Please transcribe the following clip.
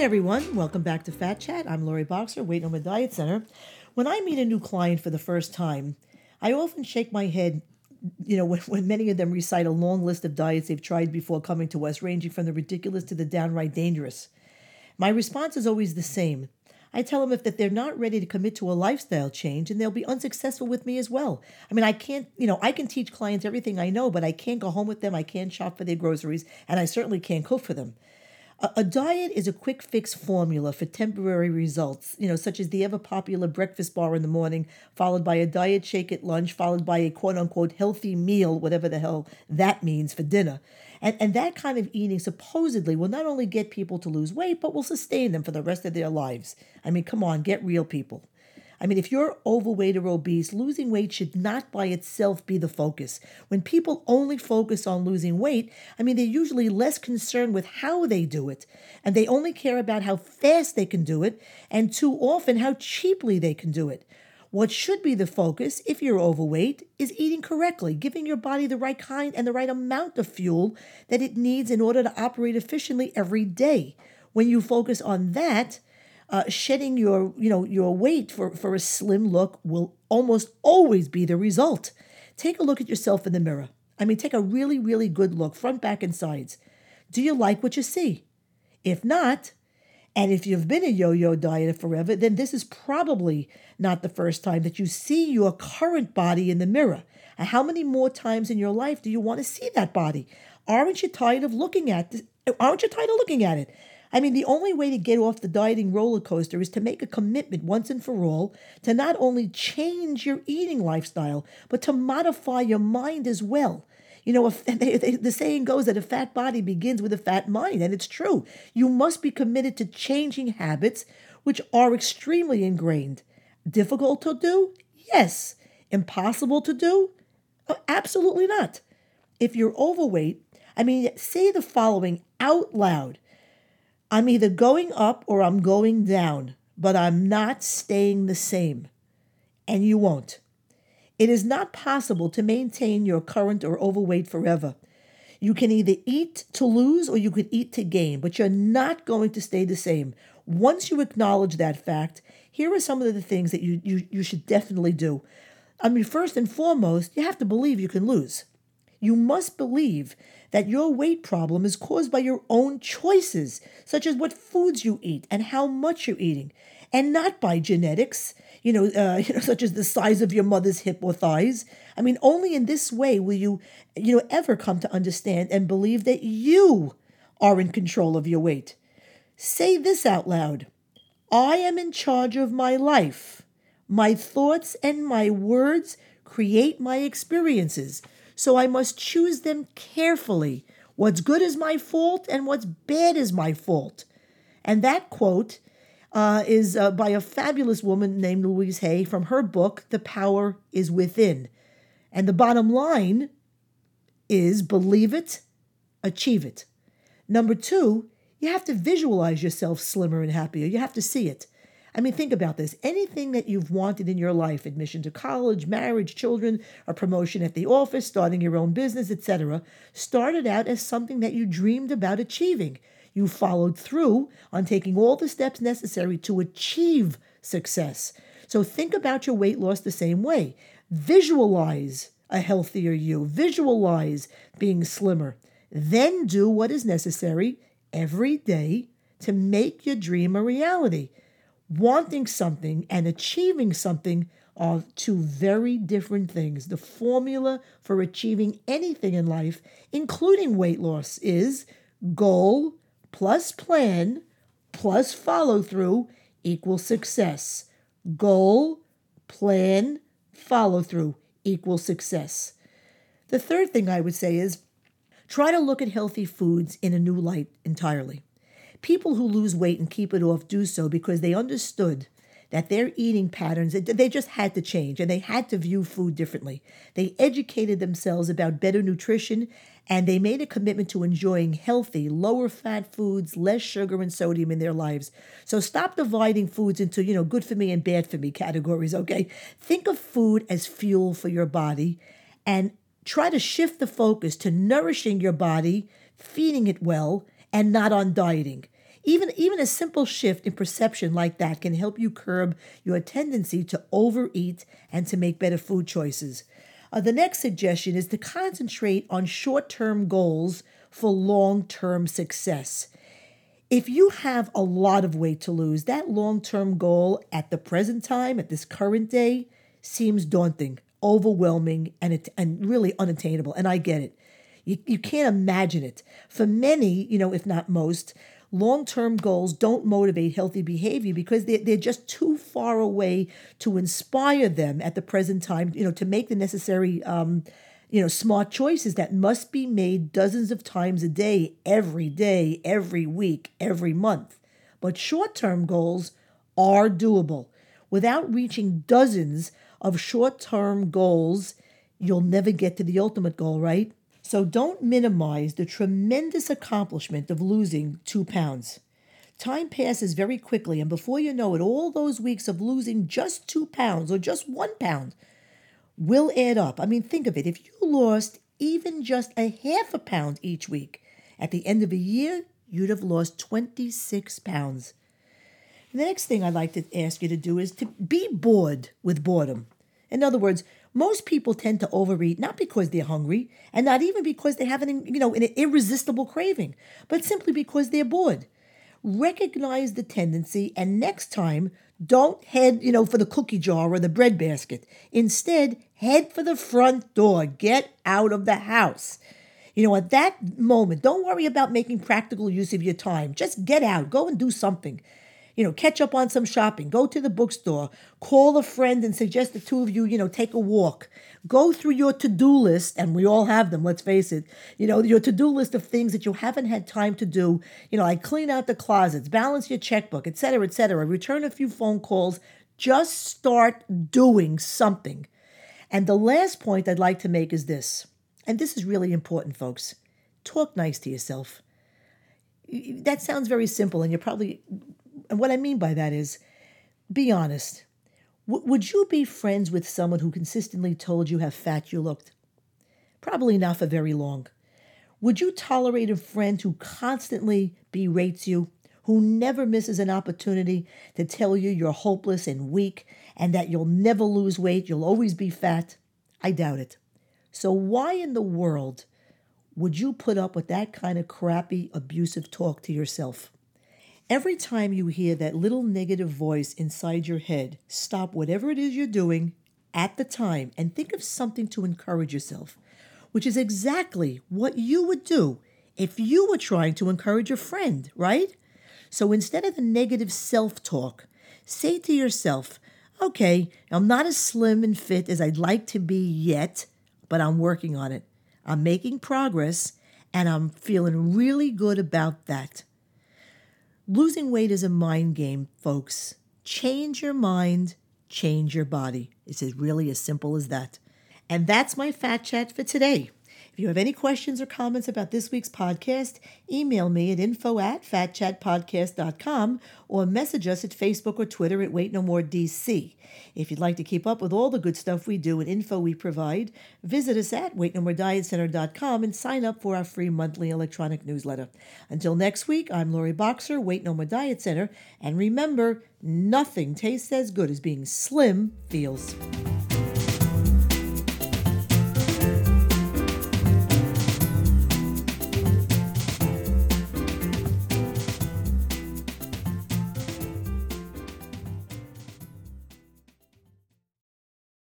everyone. Welcome back to Fat Chat. I'm Lori Boxer, Weight Room Diet Center. When I meet a new client for the first time, I often shake my head, you know, when, when many of them recite a long list of diets they've tried before coming to us, ranging from the ridiculous to the downright dangerous. My response is always the same. I tell them if that they're not ready to commit to a lifestyle change and they'll be unsuccessful with me as well. I mean, I can't, you know, I can teach clients everything I know, but I can't go home with them, I can't shop for their groceries, and I certainly can't cook for them. A, diet is a quick fix formula for temporary results, you know, such as the ever popular breakfast bar in the morning, followed by a diet shake at lunch, followed by a quote unquote healthy meal, whatever the hell that means for dinner. And, and that kind of eating supposedly will not only get people to lose weight, but will sustain them for the rest of their lives. I mean, come on, get real, people. I mean, if you're overweight or obese, losing weight should not by itself be the focus. When people only focus on losing weight, I mean, they're usually less concerned with how they do it, and they only care about how fast they can do it, and too often how cheaply they can do it. What should be the focus, if you're overweight, is eating correctly, giving your body the right kind and the right amount of fuel that it needs in order to operate efficiently every day. When you focus on that, uh, shedding your you know your weight for, for a slim look will almost always be the result. Take a look at yourself in the mirror. I mean, take a really, really good look, front, back, and sides. Do you like what you see? If not, and if you've been a yo yo dieter forever, then this is probably not the first time that you see your current body in the mirror. And how many more times in your life do you want to see that body? Aren't you tired of looking at this? Aren't you tired of looking at it? I mean, the only way to get off the dieting roller coaster is to make a commitment once and for all to not only change your eating lifestyle, but to modify your mind as well. You know, the saying goes that a fat body begins with a fat mind, and it's true. You must be committed to changing habits which are extremely ingrained. Difficult to do? Yes. Impossible to do? Oh, absolutely not. If you're overweight, I mean, say the following out loud I'm either going up or I'm going down, but I'm not staying the same. And you won't. It is not possible to maintain your current or overweight forever. You can either eat to lose or you could eat to gain, but you're not going to stay the same. Once you acknowledge that fact, here are some of the things that you, you, you should definitely do. I mean, first and foremost, you have to believe you can lose. You must believe that your weight problem is caused by your own choices, such as what foods you eat and how much you're eating, and not by genetics, you know, uh, you know, such as the size of your mother's hip or thighs. I mean, only in this way will you, you know, ever come to understand and believe that you are in control of your weight. Say this out loud I am in charge of my life. My thoughts and my words create my experiences so I must choose them carefully. What's good is my fault, and what's bad is my fault. And that quote uh, is uh, by a fabulous woman named Louise Hay from her book, The Power is Within. And the bottom line is believe it, achieve it. Number two, you have to visualize yourself slimmer and happier. You have to see it. I mean, think about this. Anything that you've wanted in your life, admission to college, marriage, children, a promotion at the office, starting your own business, etc., started out as something that you dreamed about achieving. You followed through on taking all the steps necessary to achieve success. So think about your weight loss the same way. Visualize a healthier you, visualize being slimmer. Then do what is necessary every day to make your dream a reality wanting something and achieving something are two very different things. The formula for achieving anything in life, including weight loss, is goal plus plan plus follow through equals success. Goal, plan, follow through equals success. The third thing I would say is try to look at healthy foods in a new light entirely. People who lose weight and keep it off do so because they understood that their eating patterns they just had to change and they had to view food differently. They educated themselves about better nutrition and they made a commitment to enjoying healthy, lower fat foods, less sugar and sodium in their lives. So stop dividing foods into, you know, good for me and bad for me categories, okay? Think of food as fuel for your body and try to shift the focus to nourishing your body, feeding it well, and not on dieting. Even, even a simple shift in perception like that can help you curb your tendency to overeat and to make better food choices. Uh, the next suggestion is to concentrate on short term goals for long term success. If you have a lot of weight to lose, that long term goal at the present time, at this current day, seems daunting, overwhelming, and, it, and really unattainable. And I get it. You, you can't imagine it. For many, you know, if not most, long term goals don't motivate healthy behavior because they're, they're just too far away to inspire them at the present time, you know, to make the necessary, um, you know, smart choices that must be made dozens of times a day, every day, every week, every month. But short term goals are doable. Without reaching dozens of short term goals, you'll never get to the ultimate goal, right? So don't minimize the tremendous accomplishment of losing two pounds. Time passes very quickly, and before you know it, all those weeks of losing just two pounds or just one pound will add up. I mean, think of it. If you lost even just a half a pound each week, at the end of a year, you'd have lost 26 pounds. The next thing I'd like to ask you to do is to be bored with boredom. In other words, most people tend to overeat not because they're hungry and not even because they have an you know an irresistible craving, but simply because they're bored. Recognize the tendency and next time don't head, you know, for the cookie jar or the bread basket. Instead, head for the front door. Get out of the house. You know, at that moment, don't worry about making practical use of your time. Just get out, go and do something you know, catch up on some shopping, go to the bookstore, call a friend and suggest the two of you, you know, take a walk. Go through your to do list, and we all have them, let's face it. You know, your to do list of things that you haven't had time to do, you know, like clean out the closets, balance your checkbook, et cetera, et cetera, return a few phone calls. Just start doing something. And the last point I'd like to make is this, and this is really important, folks talk nice to yourself. That sounds very simple, and you're probably and what I mean by that is be honest. W- would you be friends with someone who consistently told you how fat you looked? Probably not for very long. Would you tolerate a friend who constantly berates you, who never misses an opportunity to tell you you're hopeless and weak and that you'll never lose weight, you'll always be fat? I doubt it. So, why in the world would you put up with that kind of crappy, abusive talk to yourself? Every time you hear that little negative voice inside your head, stop whatever it is you're doing at the time and think of something to encourage yourself, which is exactly what you would do if you were trying to encourage a friend, right? So instead of the negative self talk, say to yourself, okay, I'm not as slim and fit as I'd like to be yet, but I'm working on it. I'm making progress and I'm feeling really good about that. Losing weight is a mind game, folks. Change your mind, change your body. It's really as simple as that. And that's my fat chat for today. If you have any questions or comments about this week's podcast, email me at info at fatchatpodcast.com or message us at Facebook or Twitter at Wait No More DC. If you'd like to keep up with all the good stuff we do and info we provide, visit us at waitnomoredietcenter.com and sign up for our free monthly electronic newsletter. Until next week, I'm Lori Boxer, Wait No More Diet Center, and remember, nothing tastes as good as being slim feels.